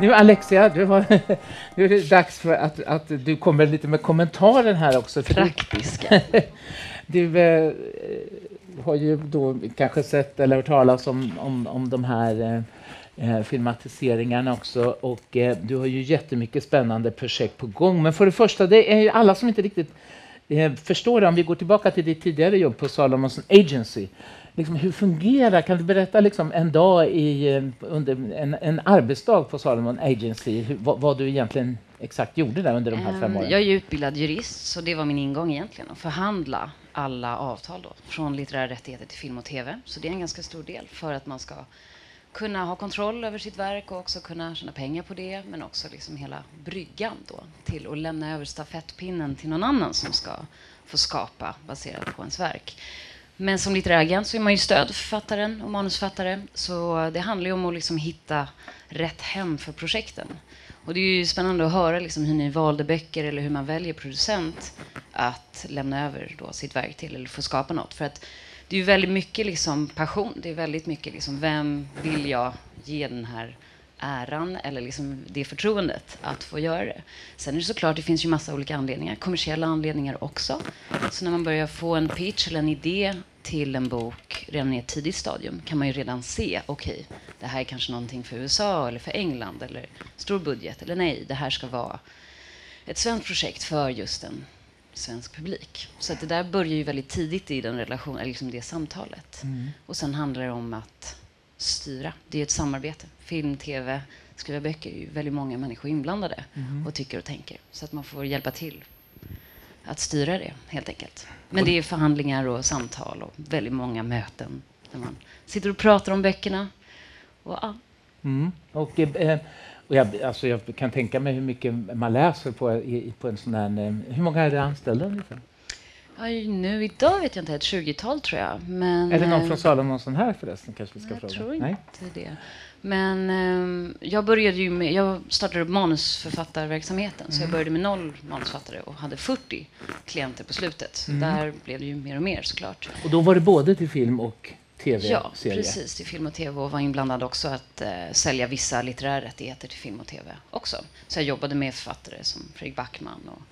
Nu Alexia, du har, nu är det dags för att, att du kommer lite med kommentarer här också. Praktiska. Du, du eh, har ju då kanske sett eller hört talas om, om, om de här eh, eh, filmatiseringarna också och eh, du har ju jättemycket spännande projekt på gång. Men för det första, det är ju alla som inte riktigt eh, förstår det, om vi går tillbaka till ditt tidigare jobb på Salomons Agency liksom, hur fungerar, kan du berätta liksom, en dag i, eh, under en, en arbetsdag på Salomon Agency, hur, vad, vad, du egentligen exakt gjorde där under de här fem ehm, åren? Jag är utbildad jurist, så det var min ingång egentligen, att förhandla alla avtal då, från litterära rättigheter till film och tv. Så det är en ganska stor del för att man ska kunna ha kontroll över sitt verk och också kunna tjäna pengar på det, men också liksom hela bryggan då till att lämna över stafettpinnen till någon annan som ska få skapa baserat på ens verk. Men som litterär agent så är man ju stöd författaren och manusförfattare. Så det handlar ju om att liksom hitta rätt hem för projekten. Och det är ju spännande att höra liksom hur ni valde böcker eller hur man väljer producent att lämna över då sitt verk till eller få skapa något. För att det är ju väldigt mycket liksom passion. Det är väldigt mycket liksom vem vill jag ge den här äran eller liksom det förtroendet att få göra det. Sen är det såklart, det finns ju massa olika anledningar, kommersiella anledningar också. Så när man börjar få en pitch eller en idé till en bok redan i ett tidigt stadium kan man ju redan se, okej, okay, det här är kanske någonting för USA eller för England eller stor budget, eller nej, det här ska vara ett svenskt projekt för just en svensk publik. Så att det där börjar ju väldigt tidigt i den relationen, liksom det samtalet. Mm. Och sen handlar det om att styra. Det är ett samarbete. Film, tv, skriva böcker är ju väldigt många människor inblandade mm. och tycker och tänker. Så att man får hjälpa till att styra det helt enkelt. Men det är förhandlingar och samtal och väldigt många möten där man sitter och pratar om böckerna. Och, ja. Mm. och, eh, och jag, alltså jag kan tänka mig hur mycket man läser på, på en sån här... Eh, hur många är det anställda? Ungefär? Aj, nu idag vet jag inte, ett 20-tal tror jag. Men, är det någon från eh, Salomonsson här förresten? Kanske vi ska jag fråga? tror inte Nej? det. Men um, jag började ju med, jag startade manusförfattarverksamheten. Mm. Så jag mm. började med noll manusförfattare och hade 40 klienter på slutet. Mm. Där blev det ju mer och mer såklart. Och då var det både till film och tv-serie? Ja, precis. Till film och tv och var inblandad också att uh, sälja vissa litterära rättigheter till film och tv också. Så jag jobbade med författare som Fredrik Backman och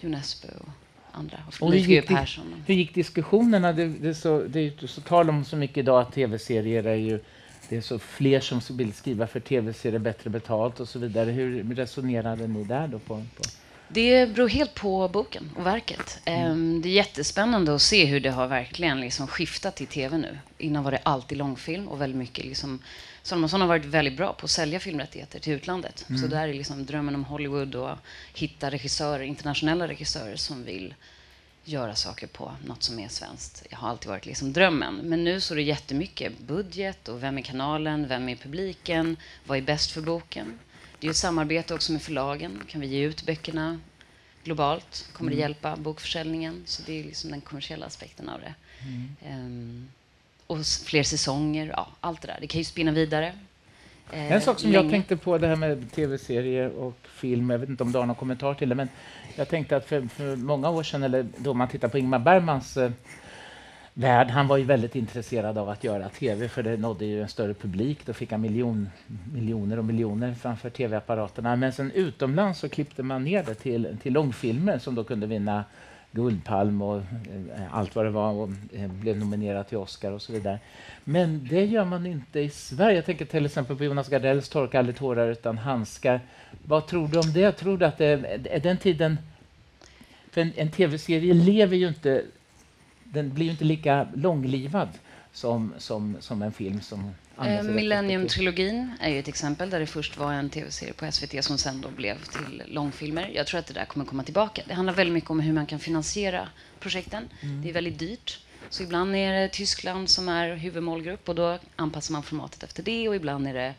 Jon Espe och andra. Och hur, gick, Persson. hur gick diskussionerna? Det, det, är så, det är så tal om så mycket idag att tv-serier är ju det är så fler som vill skriva för tv-serier bättre betalt och så vidare. Hur resonerade ni där då? På, på? Det beror helt på boken och verket. Mm. Ehm, det är jättespännande att se hur det har verkligen liksom skiftat till tv nu. Innan var det alltid långfilm och väldigt mycket liksom Salomonsson har varit väldigt bra på att sälja filmrättigheter till utlandet. Mm. Så där är liksom drömmen om Hollywood och hitta regissörer, internationella regissörer som vill göra saker på något som är svenskt. Det har alltid varit liksom drömmen. Men nu så är det jättemycket budget och vem är kanalen, vem är publiken, vad är bäst för boken? Det är ett samarbete också med förlagen. Kan vi ge ut böckerna globalt? Kommer mm. det hjälpa bokförsäljningen? Så det är liksom den kommersiella aspekten av det. Mm. Um, och fler säsonger, ja, allt det där. Det kan ju spinna vidare. Eh, en sak som länge. jag tänkte på, det här med tv-serier och film, jag vet inte om du har någon kommentar till det, men jag tänkte att för, för många år sedan, eller då man tittar på Ingmar Bergmans eh, värld, han var ju väldigt intresserad av att göra tv, för det nådde ju en större publik. Då fick han miljon, miljoner och miljoner framför tv-apparaterna. Men sen utomlands så klippte man ner det till, till långfilmer som då kunde vinna Guldpalm och eh, allt vad det var och eh, blev nominerad till Oscar och så vidare. Men det gör man inte i Sverige. Jag tänker till exempel på Jonas Gardells Torka aldrig tårar utan handskar. Vad tror du om det? Tror du att det är den tiden... För en, en tv-serie lever ju inte... Den blir ju inte lika långlivad som, som, som en film som Eh, Millennium-trilogin är ju ett exempel där det först var en tv-serie på SVT som sen då blev till långfilmer. Jag tror att det där kommer komma tillbaka. Det handlar väldigt mycket om hur man kan finansiera projekten. Mm. Det är väldigt dyrt. Så ibland är det Tyskland som är huvudmålgrupp och då anpassar man formatet efter det och ibland är det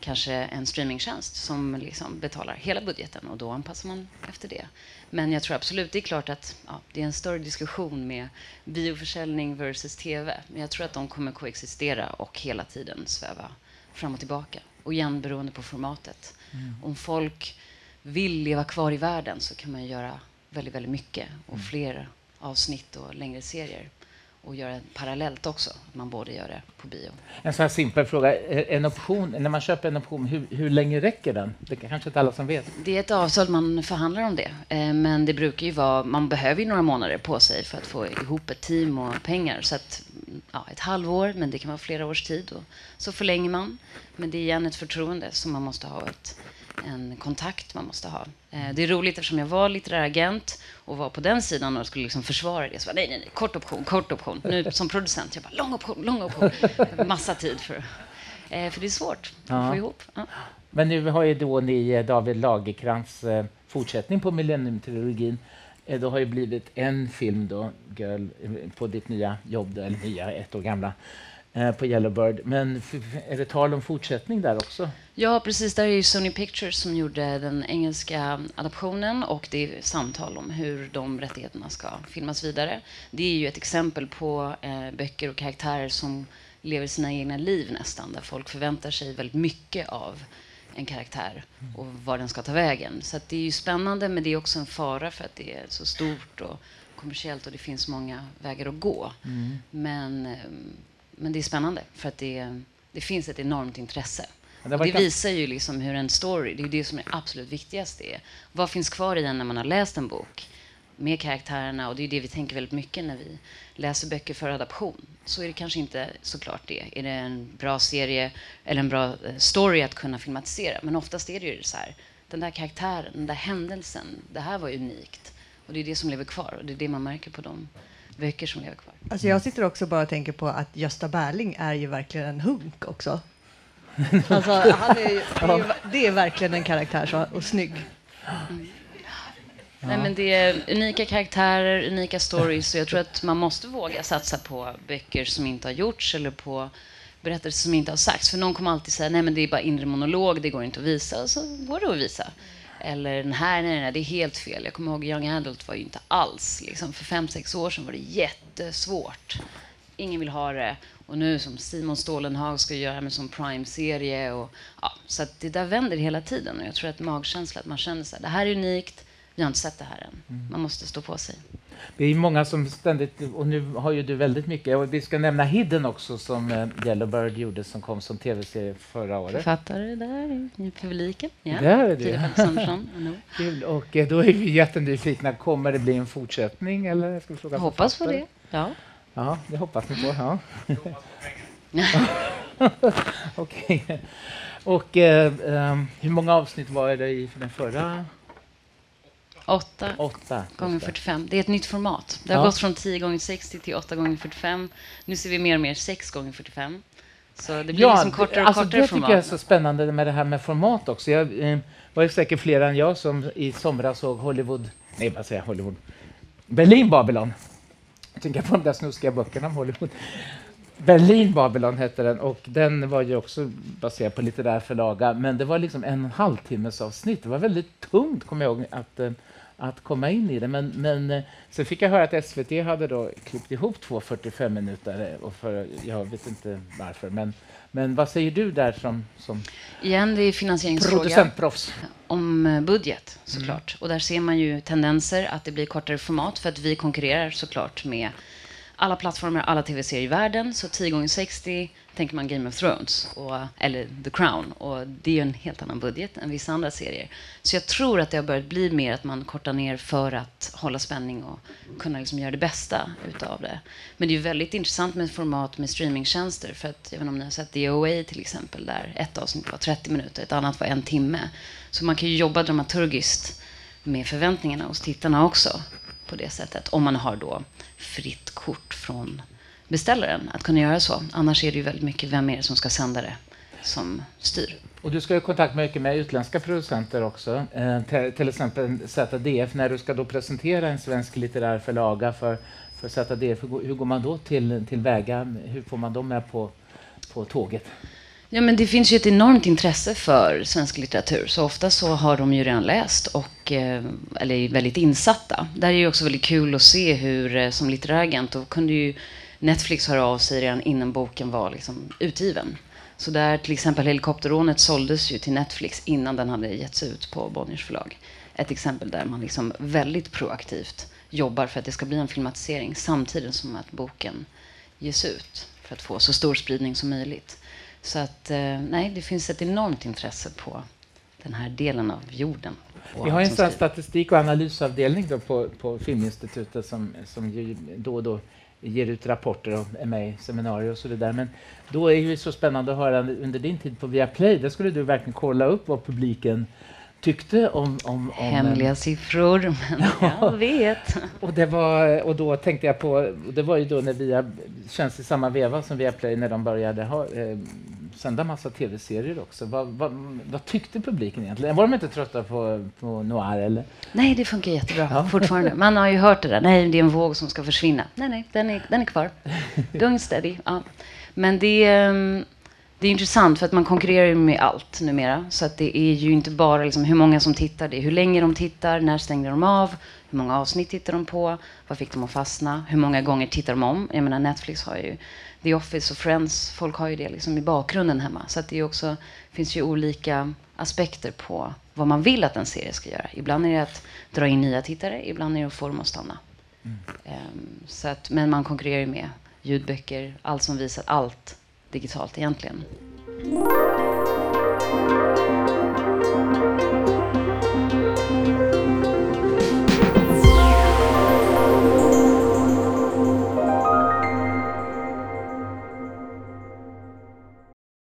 kanske en streamingtjänst som liksom betalar hela budgeten och då anpassar man efter det. Men jag tror absolut, det är klart att ja, det är en större diskussion med bioförsäljning versus tv. Men jag tror att de kommer koexistera och hela tiden sväva fram och tillbaka. Och igen beroende på formatet. Mm. Om folk vill leva kvar i världen så kan man göra väldigt, väldigt mycket och mm. fler avsnitt och längre serier. Och göra parallellt också. Att man både gör det på bio. En sån här simpel fråga. En option, när man köper en option, hur, hur länge räcker den? Det kanske inte alla som vet. Det är ett avtal, man förhandlar om det. Eh, men det brukar ju vara, man behöver ju några månader på sig för att få ihop ett team och pengar. Så att, ja, ett halvår, men det kan vara flera års tid. Och så förlänger man. Men det är igen ett förtroende som man måste ha. Ett, en kontakt man måste ha. Eh, det är roligt eftersom jag var litterär agent och var på den sidan och skulle liksom försvara det. Så var, nej, nej, nej, kort option, kort option. Nu som producent, jag bara lång option, lång option. Massa tid för, eh, för det är svårt att Ja. få ihop. Ja. Men nu har ju då ni eh, David Lagercrantz eh, fortsättning på Millennium-trilogin. Det har ju blivit en film då, Girl, på ditt nya jobb, då, eller nya, ett år gamla, eh, på Yellowbird. Men är det tal om fortsättning där också? Ja, precis. Där är ju Sony Pictures som gjorde den engelska adaptionen och det är samtal om hur de rättigheterna ska filmas vidare. Det är ju ett exempel på eh, böcker och karaktärer som lever sina egna liv nästan, där folk förväntar sig väldigt mycket av en karaktär och var den ska ta vägen. Så det är ju spännande, men det är också en fara för att det är så stort och kommersiellt och det finns många vägar att gå. Men, eh, men det är spännande för att det, det finns ett enormt intresse. Det det visar ju liksom hur en story, det är det som är absolut viktigast. Är. Vad finns kvar i den när man har läst en bok? Med karaktärerna, och det är det vi tänker väldigt mycket när vi läser böcker för adaption. Så är det kanske inte såklart det. Är det en bra serie eller en bra eh, story att kunna filmatisera? Men oftast är det ju så här, den där karaktären, den där händelsen, det här var unikt. Och det är det som lever kvar och det är det man märker på de böcker som lever kvar. Alltså jag sitter också bara och tänker på att Gösta Berling är ju verkligen en hunk också. Alltså, han är, ju- det, är ju, det är verkligen en karaktär så, och snygg. Nej, men det är unika karaktärer, unika stories och jag tror att man måste våga satsa på böcker som inte har gjorts eller på berättelser som inte har sagts. För någon kommer alltid säga nej men det är bara inre monolog, det går inte att visa. Och så går det att visa. Eller den här, nej, nej, det är helt fel. Jag kommer ihåg Young Adult var ju inte alls, liksom för fem, sex år sedan var det jättesvårt. Ingen vill ha det. Och nu som Simon Stålenhag ska göra med som Prime-serie. Och, ja, så det där vänder hela tiden. Och jag tror att magkänsla, att man känner så här, det här är unikt, vi har inte sett det här än. Man måste stå på sig. Det är många som ständigt, och nu har ju du väldigt mycket, och vi ska nämna Hidden också som eh, Yellowbird gjorde som kom som tv-serie förra året. Författare där i publiken. Ja. Där är know. Kul. Och eh, då är vi jättenyfikna, kommer det bli en fortsättning eller? Ska vi fråga hoppas på det. Ja. Ja, det hoppas ni på. Ja. Okej. Och eh, ehm, hur många avsnitt var det i den förra? Åtta Åtta. gånger just det. 45. Det är ett nytt format. Det har Ja. gått från 10 gånger 60 till 8 gånger 45. Nu ser vi mer och mer 6 gånger 45. Så det blir liksom kortare och alltså kortare det format. tycker jag är så spännande med det här med format också. Jag eh, var ju säkert fler än jag som i somras såg Hollywood, nej vad säger jag, Hollywood, Berlin Babylon. Jag tänker på de där snuskiga böckerna om Hollywood. Berlin Babylon hette den och den var ju också baserad på litterär förlaga men det var liksom en halvtimmes avsnitt. Det var väldigt tungt kommer jag ihåg att, eh, att komma in i det. Men, men eh, sen fick jag höra att SVT hade då klippt ihop två 45 minuter och för, jag vet inte varför. Men, men vad säger du där som, som Igen, det är finansieringsfråga. producentproffs? om eh, budget såklart. Och där ser man ju tendenser att det blir kortare format för att vi konkurrerar såklart med alla plattformar, alla tv-serier i världen. Så 10 gånger 60 tänker man Game of Thrones och, eller The Crown. Och det är ju en helt annan budget än vissa andra serier. Så jag tror att det har börjat bli mer att man kortar ner för att hålla spänning och kunna liksom göra det bästa utav det. Men det är ju väldigt intressant med format med streamingtjänster. För att, jag vet inte om ni har sett The OA till exempel, där ett avsnitt var 30 minuter, ett annat var en timme. Så man kan ju jobba dramaturgiskt med förväntningarna hos tittarna också på det sättet. Om man har då fritt kort från beställaren att kunna göra så. Annars är det ju väldigt mycket vem är det som ska sända det som styr. Och du ska ju kontakt mycket med utländska producenter också. Eh, till, till exempel ZDF, när du ska då presentera en svensk litterär förlaga för, för ZDF, hur, går- hur går man då till, till väga? Hur får man dem med på, på tåget? Ja, men det finns ju ett enormt intresse för svensk litteratur. Så ofta så har de ju redan läst och eh, eller är väldigt insatta. Där är det också väldigt kul att se hur eh, som litterär agent då kunde ju Netflix höra av sig redan innan boken var liksom utgiven. Så där till exempel Helikopterrånet såldes ju till Netflix innan den hade getts ut på Bonniers förlag. Ett exempel där man liksom väldigt proaktivt jobbar för att det ska bli en filmatisering samtidigt som att boken ges ut för att få så stor spridning som möjligt. Så att eh, nej, det finns ett enormt intresse på den här delen av jorden. Vi har en sån statistik och analysavdelning då på, på Filminstitutet som, som då och då ger ut rapporter och är med i seminarier och så vidare. Men då är det så spännande att höra under din tid på Viaplay, där skulle du verkligen kolla upp vad publiken tyckte om... om, om Hemliga siffror, men jag vet. och, det var, och då tänkte jag på, det var ju då när vi känns i samma veva som Viaplay när de började ha, eh, sända massa tv-serier också. Vad, vad, vad, tyckte publiken egentligen? Var de inte trötta på, på noir eller? Nej, det funkar jättebra ja. fortfarande. Man har ju hört det där. Nej, det är en våg som ska försvinna. Nej, nej, den är, den är kvar. Dung steady. Ja. Men det, ehm, det är intressant för att man konkurrerar ju med allt numera. Så att det är ju inte bara liksom hur många som tittar, det är hur länge de tittar, när stängde de av, hur många avsnitt tittar de på, vad fick de att fastna, hur många gånger tittar de om? Jag menar Netflix har ju The Office och Friends, folk har ju det liksom i bakgrunden hemma. Så att det också, finns ju olika aspekter på vad man vill att en serie ska göra. Ibland är det att dra in nya tittare, ibland är det att få dem att stanna. Mm. Um, så att, men man konkurrerar ju med ljudböcker, allt som visar allt digitalt egentligen.